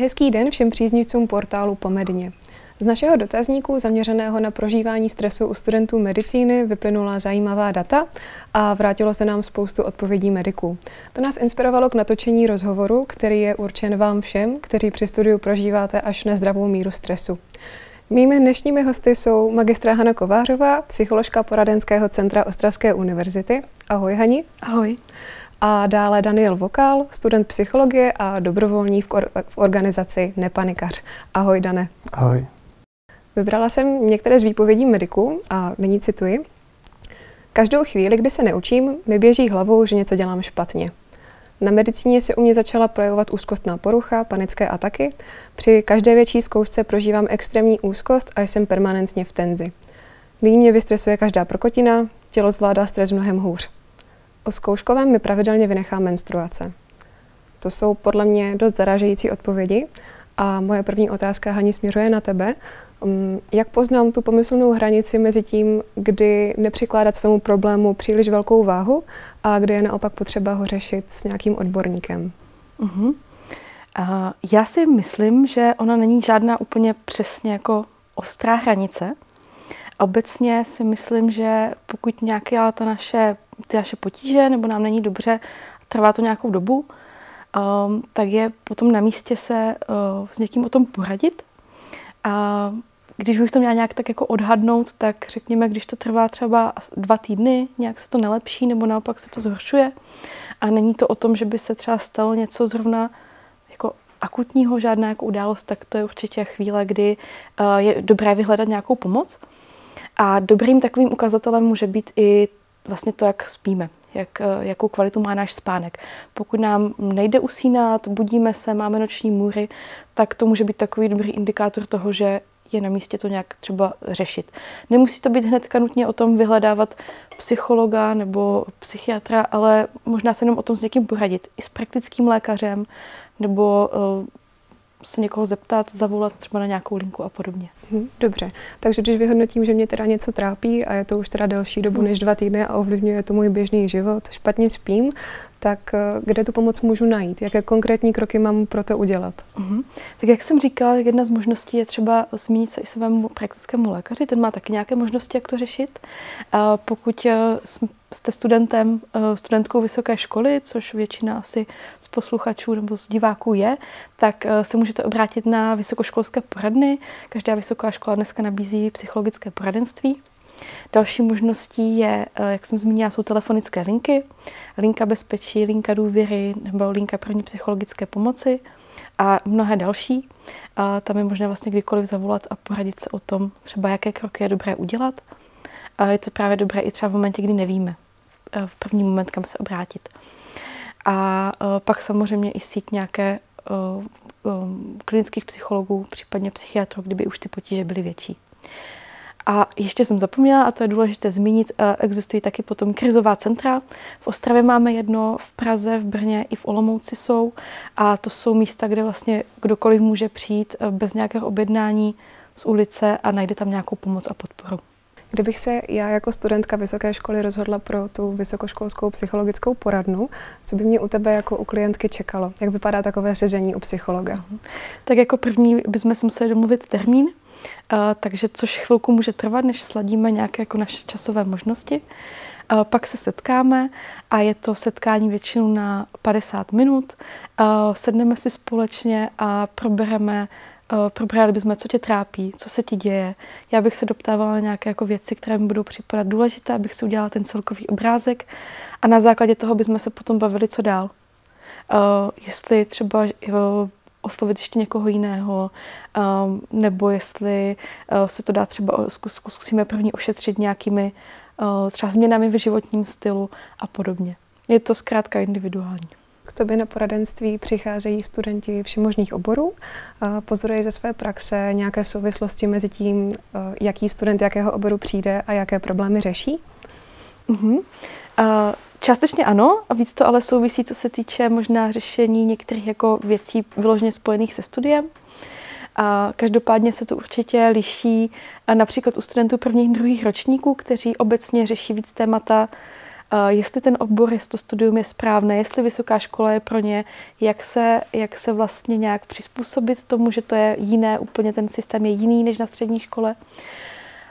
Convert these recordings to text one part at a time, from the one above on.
Hezký den všem příznivcům portálu Pomedně. Z našeho dotazníku zaměřeného na prožívání stresu u studentů medicíny vyplynula zajímavá data a vrátilo se nám spoustu odpovědí mediků. To nás inspirovalo k natočení rozhovoru, který je určen vám všem, kteří při studiu prožíváte až nezdravou míru stresu. Mými dnešními hosty jsou magistra Hana Kovářová, psycholožka poradenského centra Ostravské univerzity. Ahoj Hani. Ahoj a dále Daniel Vokal, student psychologie a dobrovolník v, or- v organizaci Nepanikař. Ahoj, Dane. Ahoj. Vybrala jsem některé z výpovědí mediků a nyní cituji. Každou chvíli, kdy se neučím, mi běží hlavou, že něco dělám špatně. Na medicíně se u mě začala projevovat úzkostná porucha, panické ataky. Při každé větší zkoušce prožívám extrémní úzkost a jsem permanentně v tenzi. Nyní mě vystresuje každá prokotina, tělo zvládá stres mnohem hůř. O zkouškovém mi pravidelně vynechá menstruace. To jsou podle mě dost zarážející odpovědi a moje první otázka, Hani, směřuje na tebe. Um, jak poznám tu pomyslnou hranici mezi tím, kdy nepřikládat svému problému příliš velkou váhu a kdy je naopak potřeba ho řešit s nějakým odborníkem? Uh-huh. Uh, já si myslím, že ona není žádná úplně přesně jako ostrá hranice. Obecně si myslím, že pokud nějaká ta naše ty naše potíže nebo nám není dobře, trvá to nějakou dobu, um, tak je potom na místě se uh, s někým o tom poradit. A když bych to měla nějak tak jako odhadnout, tak řekněme, když to trvá třeba dva týdny, nějak se to nelepší nebo naopak se to zhoršuje a není to o tom, že by se třeba stalo něco zrovna jako akutního, žádná jako událost, tak to je určitě chvíle, kdy uh, je dobré vyhledat nějakou pomoc. A dobrým takovým ukazatelem může být i vlastně to, jak spíme, jak, eh, jakou kvalitu má náš spánek. Pokud nám nejde usínat, budíme se, máme noční můry, tak to může být takový dobrý indikátor toho, že je na místě to nějak třeba řešit. Nemusí to být hnedka nutně o tom vyhledávat psychologa nebo psychiatra, ale možná se jenom o tom s někým poradit. I s praktickým lékařem nebo uh, se někoho zeptat, zavolat třeba na nějakou linku a podobně. Mhm, dobře, takže když vyhodnotím, že mě teda něco trápí a je to už teda delší dobu než dva týdny a ovlivňuje to můj běžný život, špatně spím, tak eh, kde tu pomoc můžu najít? Jaké konkrétní kroky mám pro to udělat? Uh-huh. Tak jak jsem říkala, jedna z možností je třeba zmínit se i svému praktickému lékaři, ten má taky nějaké možnosti, jak to řešit. A pokud eh, jste studentem, eh, studentkou vysoké školy, což většina asi z posluchačů nebo z diváků je, tak se můžete obrátit na vysokoškolské poradny. Každá vysoká škola dneska nabízí psychologické poradenství. Další možností je, eh, jak jsem zmínila, jsou telefonické linky, linka bezpečí, linka důvěry nebo linka první psychologické pomoci a mnohé další. A tam je možné vlastně kdykoliv zavolat a poradit se o tom, třeba jaké kroky je dobré udělat. A je to právě dobré i třeba v momentě, kdy nevíme eh, v první moment, kam se obrátit. A eh, pak samozřejmě i síť nějaké klinických psychologů, případně psychiatrů, kdyby už ty potíže byly větší. A ještě jsem zapomněla, a to je důležité zmínit, eh, existují taky potom krizová centra. V Ostravě máme jedno, v Praze, v Brně i v Olomouci jsou. A to jsou místa, kde vlastně kdokoliv může přijít eh, bez nějakého objednání z ulice a najde tam nějakou pomoc a podporu. Kdybych se já jako studentka vysoké školy rozhodla pro tu vysokoškolskou psychologickou poradnu, co by mě u tebe jako u klientky čekalo? Jak vypadá takové seření u psychologa? Tak jako první bychom si museli domluvit termín, takže což chvilku může trvat, než sladíme nějaké jako naše časové možnosti. Pak se setkáme a je to setkání většinou na 50 minut. Sedneme si společně a probereme probrali bychom, co tě trápí, co se ti děje. Já bych se doptávala na nějaké jako věci, které mi budou připadat důležité, abych si udělala ten celkový obrázek a na základě toho bychom se potom bavili, co dál. Uh, jestli třeba uh, oslovit ještě někoho jiného, um, nebo jestli uh, se to dá třeba, zkus, zkusíme první ošetřit nějakými uh, třeba změnami v životním stylu a podobně. Je to zkrátka individuální. K tobě na poradenství přicházejí studenti všemožných oborů. Pozoruješ ze své praxe nějaké souvislosti mezi tím, uh, jaký student jakého oboru přijde a jaké problémy řeší? Uh-huh. Uh, Částečně ano, a víc to ale souvisí, co se týče možná řešení některých jako věcí vyloženě spojených se studiem. A každopádně se to určitě liší například u studentů prvních druhých ročníků, kteří obecně řeší víc témata jestli ten obor, jestli to studium je správné, jestli vysoká škola je pro ně, jak se, jak se vlastně nějak přizpůsobit tomu, že to je jiné, úplně ten systém je jiný než na střední škole.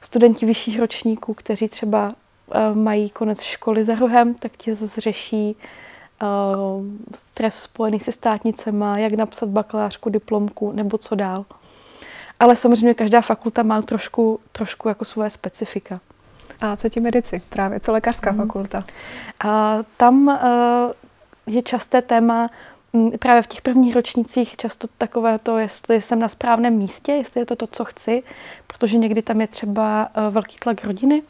Studenti vyšších ročníků, kteří třeba mají konec školy za rohem, tak ti zase řeší uh, stres spojený se státnicema, jak napsat bakalářku, diplomku nebo co dál. Ale samozřejmě každá fakulta má trošku, trošku jako svoje specifika. A co ti medici? Právě co lékařská hmm. fakulta? A tam uh, je časté téma mm, právě v těch prvních ročnících často takové to, jestli jsem na správném místě, jestli je to to, co chci, protože někdy tam je třeba velký tlak rodiny.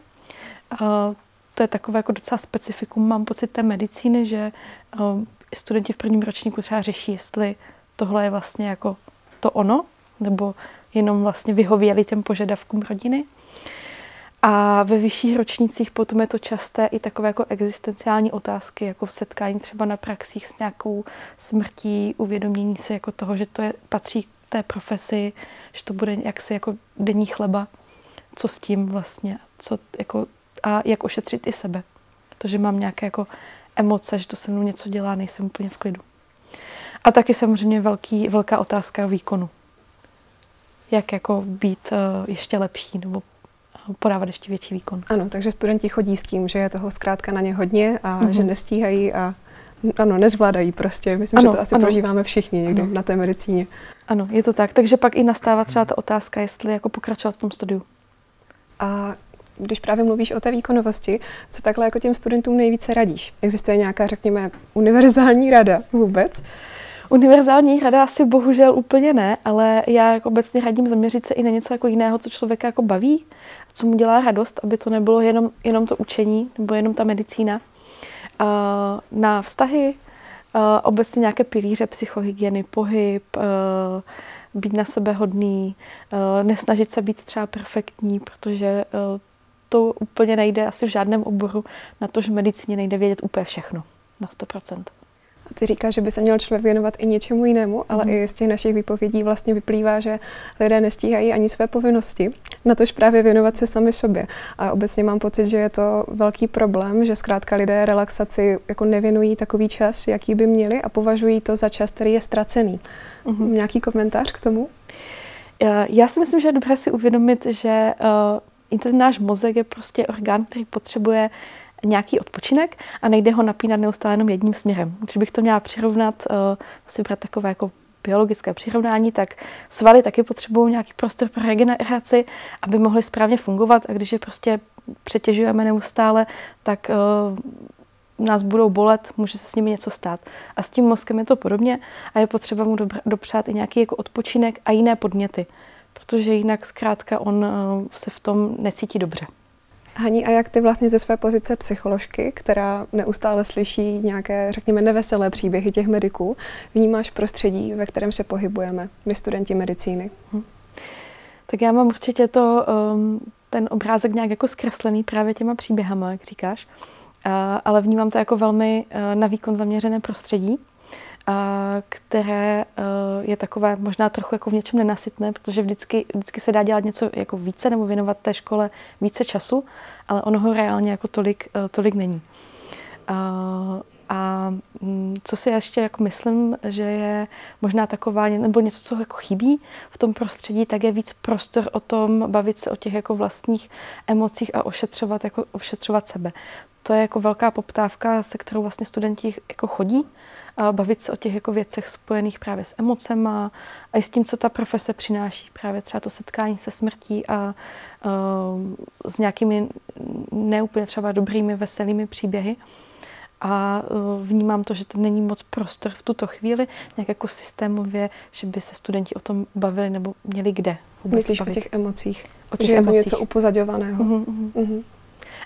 To je takové jako docela specifikum, mám pocit té medicíny, že uh, studenti v prvním ročníku třeba řeší, jestli tohle je vlastně jako to ono, nebo jenom vlastně vyhověli těm požadavkům rodiny. A ve vyšších ročnících potom je to časté i takové jako existenciální otázky, jako setkání třeba na praxích s nějakou smrtí, uvědomění se jako toho, že to je, patří k té profesi, že to bude jaksi jako denní chleba, co s tím vlastně, co jako, a jak ošetřit i sebe. Protože mám nějaké jako emoce, že to se mnou něco dělá, nejsem úplně v klidu. A taky samozřejmě velký, velká otázka výkonu. Jak jako být uh, ještě lepší nebo podávat ještě větší výkon. Ano, takže studenti chodí s tím, že je toho zkrátka na ně hodně a mm-hmm. že nestíhají a ano, nezvládají prostě. Myslím, ano, že to asi ano. prožíváme všichni někdy ano. na té medicíně. Ano, je to tak. Takže pak i nastává třeba ta otázka, jestli jako pokračovat v tom studiu. A když právě mluvíš o té výkonovosti, co takhle jako těm studentům nejvíce radíš? Existuje nějaká, řekněme, univerzální rada vůbec? Univerzální rada asi bohužel úplně ne, ale já jako obecně radím zaměřit se i na něco jako jiného, co člověka jako baví, co mu dělá radost, aby to nebylo jenom, jenom to učení nebo jenom ta medicína. Uh, na vztahy, uh, obecně nějaké pilíře psychohygieny, pohyb, uh, být na sebe hodný, nesnažit se být třeba perfektní, protože to úplně nejde asi v žádném oboru na to, že medicíně nejde vědět úplně všechno na 100%. A ty říkáš, že by se měl člověk věnovat i něčemu jinému, ale mm. i z těch našich výpovědí vlastně vyplývá, že lidé nestíhají ani své povinnosti, na tož právě věnovat se sami sobě. A obecně mám pocit, že je to velký problém, že zkrátka lidé relaxaci jako nevěnují takový čas, jaký by měli a považují to za čas, který je ztracený. Mm. Nějaký komentář k tomu? Já si myslím, že je dobré si uvědomit, že uh, ten náš mozek je prostě orgán, který potřebuje nějaký odpočinek a nejde ho napínat neustále jenom jedním směrem. Když bych to měla přirovnat, uh, musím brát takové jako biologické přirovnání, tak svaly taky potřebují nějaký prostor pro regeneraci, aby mohly správně fungovat a když je prostě přetěžujeme neustále, tak uh, nás budou bolet, může se s nimi něco stát. A s tím mozkem je to podobně a je potřeba mu dopřát i nějaký jako odpočinek a jiné podněty, protože jinak zkrátka on uh, se v tom necítí dobře. Haní, a jak ty vlastně ze své pozice psycholožky, která neustále slyší nějaké, řekněme, neveselé příběhy těch mediků, vnímáš prostředí, ve kterém se pohybujeme, my studenti medicíny? Hm. Tak já mám určitě to, um, ten obrázek nějak jako zkreslený právě těma příběhama, jak říkáš, ale vnímám to jako velmi uh, na výkon zaměřené prostředí, které eh, je takové možná trochu jako v něčem nenasytné, protože vždycky, vždycky se dá dělat něco jako více nebo věnovat té škole více času, ale ono ho reálně jako tolik, eh, tolik není. A, a mm, co si ještě jako myslím, že je možná taková, nebo něco, co jako chybí v tom prostředí, tak je víc prostor o tom bavit se o těch jako vlastních emocích a ošetřovat, jako ošetřovat sebe. To je jako velká poptávka, se kterou vlastně studenti jako chodí a bavit se o těch jako věcech spojených právě s emocema a i s tím, co ta profese přináší, právě třeba to setkání se smrtí a uh, s nějakými neúplně třeba dobrými, veselými příběhy. A uh, vnímám to, že to není moc prostor v tuto chvíli, nějak jako systémově, že by se studenti o tom bavili nebo měli kde. Myslíš bavit. o těch emocích? O těch že emocích. je to něco upozaďovaného. Uh-huh, uh-huh. Uh-huh.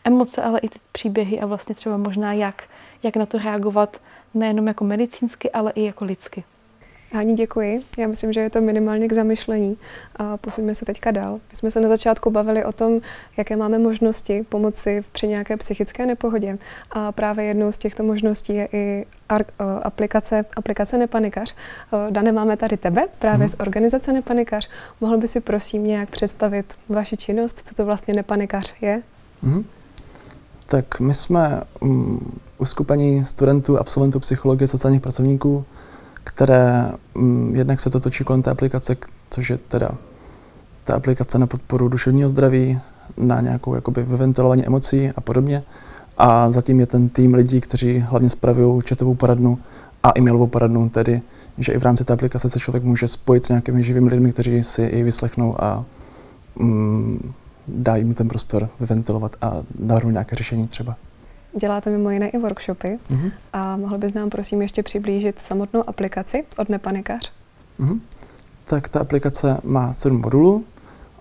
Emoce, ale i ty příběhy a vlastně třeba možná jak, jak na to reagovat nejenom jako medicínsky, ale i jako lidsky. Ani děkuji. Já myslím, že je to minimálně k zamyšlení. A posuneme se teďka dál. My jsme se na začátku bavili o tom, jaké máme možnosti pomoci při nějaké psychické nepohodě. A právě jednou z těchto možností je i aplikace, aplikace Nepanikař. Dane, máme tady tebe právě mm. z organizace Nepanikař. Mohl by si prosím nějak představit vaši činnost, co to vlastně Nepanikař je? Mm. Tak my jsme um, uskupení studentů, absolventů psychologie, sociálních pracovníků, které um, jednak se to točí kolem té aplikace, což je teda ta aplikace na podporu duševního zdraví, na nějakou jakoby vyventilování emocí a podobně. A zatím je ten tým lidí, kteří hlavně spravují chatovou poradnu a e-mailovou poradnu, tedy že i v rámci té aplikace se člověk může spojit s nějakými živými lidmi, kteří si ji vyslechnou a mm, dají mu ten prostor vyventilovat a navrhnout nějaké řešení třeba. Děláte mimo jiné i workshopy mm-hmm. a mohl bys nám prosím ještě přiblížit samotnou aplikaci od Nepanikař? Mm-hmm. Tak ta aplikace má sedm modulů,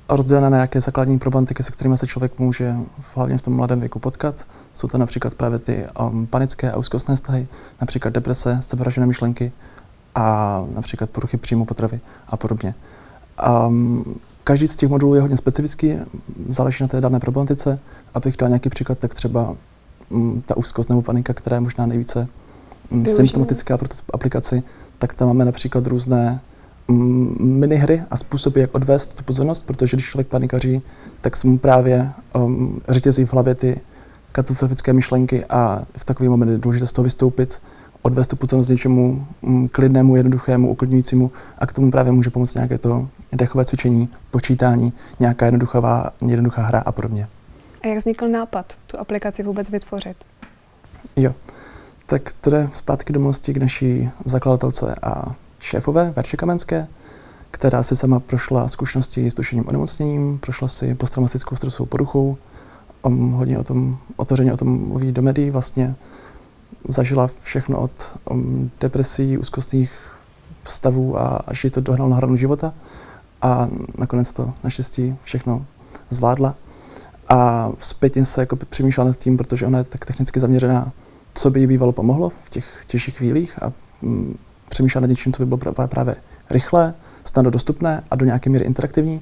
rozdělené na nějaké základní problematiky, se kterými se člověk může hlavně v tom mladém věku potkat. Jsou to například právě ty um, panické a úzkostné vztahy, například deprese, sebevražené myšlenky a například poruchy příjmu potravy a podobně. Um, každý z těch modulů je hodně specifický, záleží na té dané problematice. Abych dal nějaký příklad, tak třeba ta úzkost nebo panika, která je možná nejvíce um, symptomatická pro tu aplikaci, tak tam máme například různé Mm, minihry a způsoby, jak odvést tu pozornost, protože když člověk panikaří, tak se mu právě um, řetězí v hlavě ty katastrofické myšlenky a v takový moment je důležité z toho vystoupit, odvést tu pozornost něčemu um, klidnému, jednoduchému, uklidňujícímu a k tomu právě může pomoct nějaké to dechové cvičení, počítání, nějaká jednoduchá, jednoduchá hra a podobně. A jak vznikl nápad tu aplikaci vůbec vytvořit? Jo, tak to jde zpátky do mosti k naší zakladatelce a šéfové Verše Kamenské, která si sama prošla zkušenosti s duševním onemocněním, prošla si posttraumatickou stresovou poruchou, um, hodně o tom, otevřeně o tom mluví do médií, vlastně zažila všechno od depresí, úzkostných stavů a až ji to dohnal na hranu života a nakonec to naštěstí všechno zvládla. A zpětně se jako přemýšlela nad tím, protože ona je tak technicky zaměřená, co by jí bývalo pomohlo v těch těžších chvílích a mm, přemýšlet nad něčím, co by bylo právě rychlé, snadno dostupné a do nějaké míry interaktivní.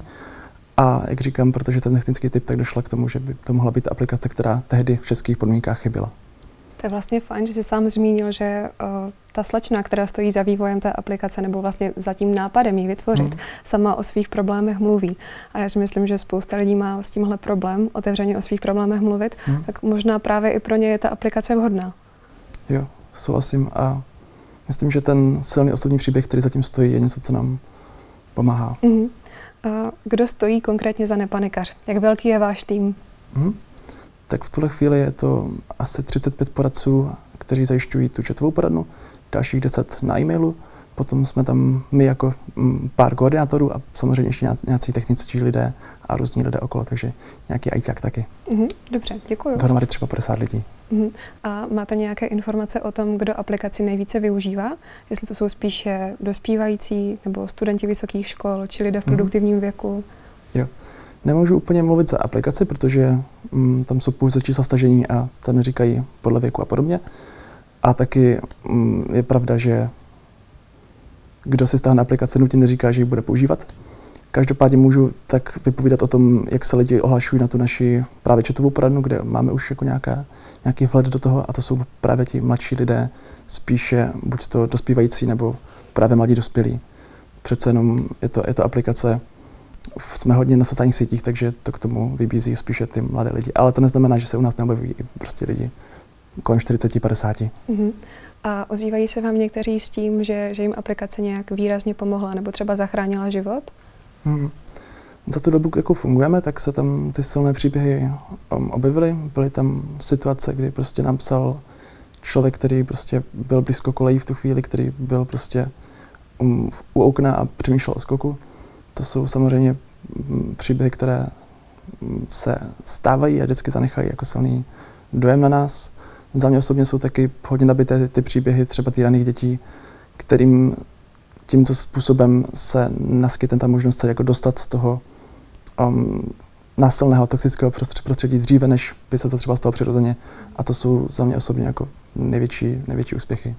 A jak říkám, protože ten technický typ, tak došla k tomu, že by to mohla být aplikace, která tehdy v českých podmínkách chyběla. To je vlastně fajn, že jsi sám zmínil, že uh, ta slečna, která stojí za vývojem té aplikace nebo vlastně za tím nápadem ji vytvořit, hmm. sama o svých problémech mluví. A já si myslím, že spousta lidí má s tímhle problém, otevřeně o svých problémech mluvit, hmm. tak možná právě i pro ně je ta aplikace vhodná. Jo, souhlasím a myslím, že ten silný osobní příběh, který zatím stojí, je něco, co nám pomáhá. Uh-huh. A kdo stojí konkrétně za Nepanikař? Jak velký je váš tým? Uh-huh. Tak v tuhle chvíli je to asi 35 poradců, kteří zajišťují tu četovou poradnu, dalších 10 na e-mailu, Potom jsme tam my jako mm, pár koordinátorů a samozřejmě ještě nějací techničtí lidé a různí lidé okolo, takže nějaký ITák taky. Mm-hmm, dobře, děkuji. Dohromady třeba 50 lidí. Mm-hmm. A máte nějaké informace o tom, kdo aplikaci nejvíce využívá? Jestli to jsou spíše dospívající nebo studenti vysokých škol, či lidé v mhm. produktivním mm-hmm. věku? Jo. Nemůžu úplně mluvit za aplikaci, protože mm, tam jsou pouze čísla stažení a to neříkají podle věku a podobně. A taky mm, je pravda, že kdo si stáhne aplikaci, nutně neříká, že ji bude používat. Každopádně můžu tak vypovídat o tom, jak se lidi ohlašují na tu naši právě četovou poradnu, kde máme už jako nějaká, nějaký vhled do toho a to jsou právě ti mladší lidé, spíše buď to dospívající nebo právě mladí dospělí. Přece jenom je to, je to aplikace, jsme hodně na sociálních sítích, takže to k tomu vybízí spíše ty mladé lidi. Ale to neznamená, že se u nás neobjeví prostě lidi kolem 40-50. Mm-hmm. A ozývají se vám někteří s tím, že, že jim aplikace nějak výrazně pomohla nebo třeba zachránila život? Hmm. Za tu dobu, jako fungujeme, tak se tam ty silné příběhy um, objevily. Byly tam situace, kdy prostě nám psal člověk, který prostě byl blízko kolejí v tu chvíli, který byl prostě um, u okna a přemýšlel o skoku. To jsou samozřejmě příběhy, které se stávají a vždycky zanechají jako silný dojem na nás. Za mě osobně jsou taky hodně nabité ty příběhy třeba týraných dětí, kterým tímto způsobem se naskytne ta možnost se jako dostat z toho um, násilného toxického prostředí dříve, než by se to třeba stalo přirozeně. A to jsou za mě osobně jako největší, největší úspěchy.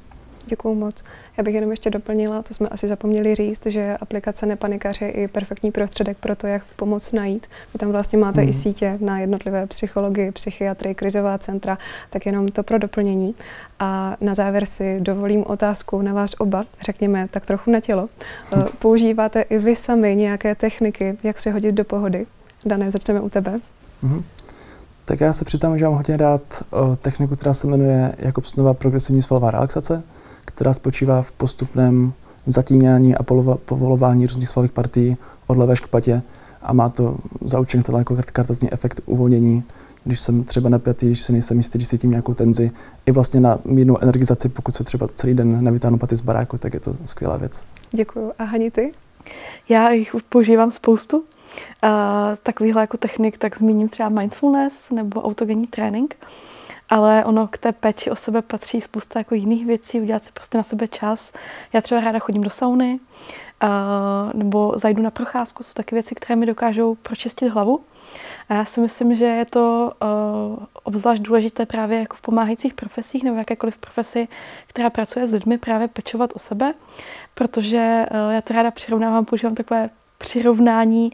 Děkuji moc. Já bych jenom ještě doplnila, to jsme asi zapomněli říct, že aplikace Nepanikař je i perfektní prostředek pro to, jak pomoc najít. Vy tam vlastně máte hmm. i sítě na jednotlivé psychologii, psychiatry, krizová centra, tak jenom to pro doplnění. A na závěr si dovolím otázku na vás oba, řekněme tak trochu na tělo. Eh, používáte i vy sami nějaké techniky, jak se hodit do pohody? Dané, začneme u tebe. Hmm. Tak já se přiznám, že mám hodně rád uh, techniku, která se jmenuje Jakobsnova progresivní svalová relaxace, která spočívá v postupném zatíňání a povolování různých svalových partií od levé škpatě a má to za účinek tohle jako kartazní efekt uvolnění, když jsem třeba napjatý, když se nejsem jistý, když cítím nějakou tenzi, i vlastně na mírnou energizaci, pokud se třeba celý den nevytáhnu paty z baráku, tak je to skvělá věc. Děkuji. A Hani, ty? Já jich používám spoustu. Uh, takovýhle jako technik, tak zmíním třeba mindfulness nebo autogenní trénink. Ale ono k té péči o sebe patří spousta jako jiných věcí, udělat si prostě na sebe čas. Já třeba ráda chodím do sauny, nebo zajdu na procházku, jsou taky věci, které mi dokážou pročistit hlavu. A já si myslím, že je to uh, obzvlášť důležité právě jako v pomáhajících profesích nebo jakékoliv profesi, která pracuje s lidmi, právě pečovat o sebe, protože uh, já to ráda přirovnávám, používám takové přirovnání,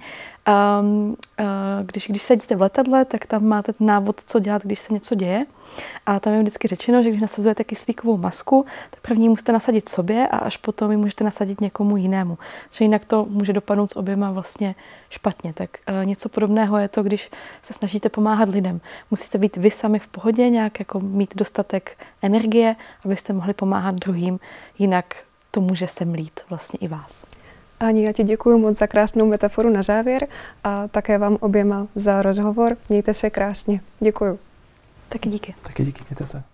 um, uh, když, když sedíte v letadle, tak tam máte ten návod, co dělat, když se něco děje. A tam je vždycky řečeno, že když nasazujete kyslíkovou masku, tak první musíte nasadit sobě a až potom ji můžete nasadit někomu jinému. Že jinak to může dopadnout s oběma vlastně špatně. Tak e, něco podobného je to, když se snažíte pomáhat lidem. Musíte být vy sami v pohodě, nějak jako mít dostatek energie, abyste mohli pomáhat druhým, jinak to může semlít vlastně i vás. Ani já ti děkuji moc za krásnou metaforu na závěr a také vám oběma za rozhovor. Mějte se krásně. Děkuji. Taky díky. Taky díky, mějte se.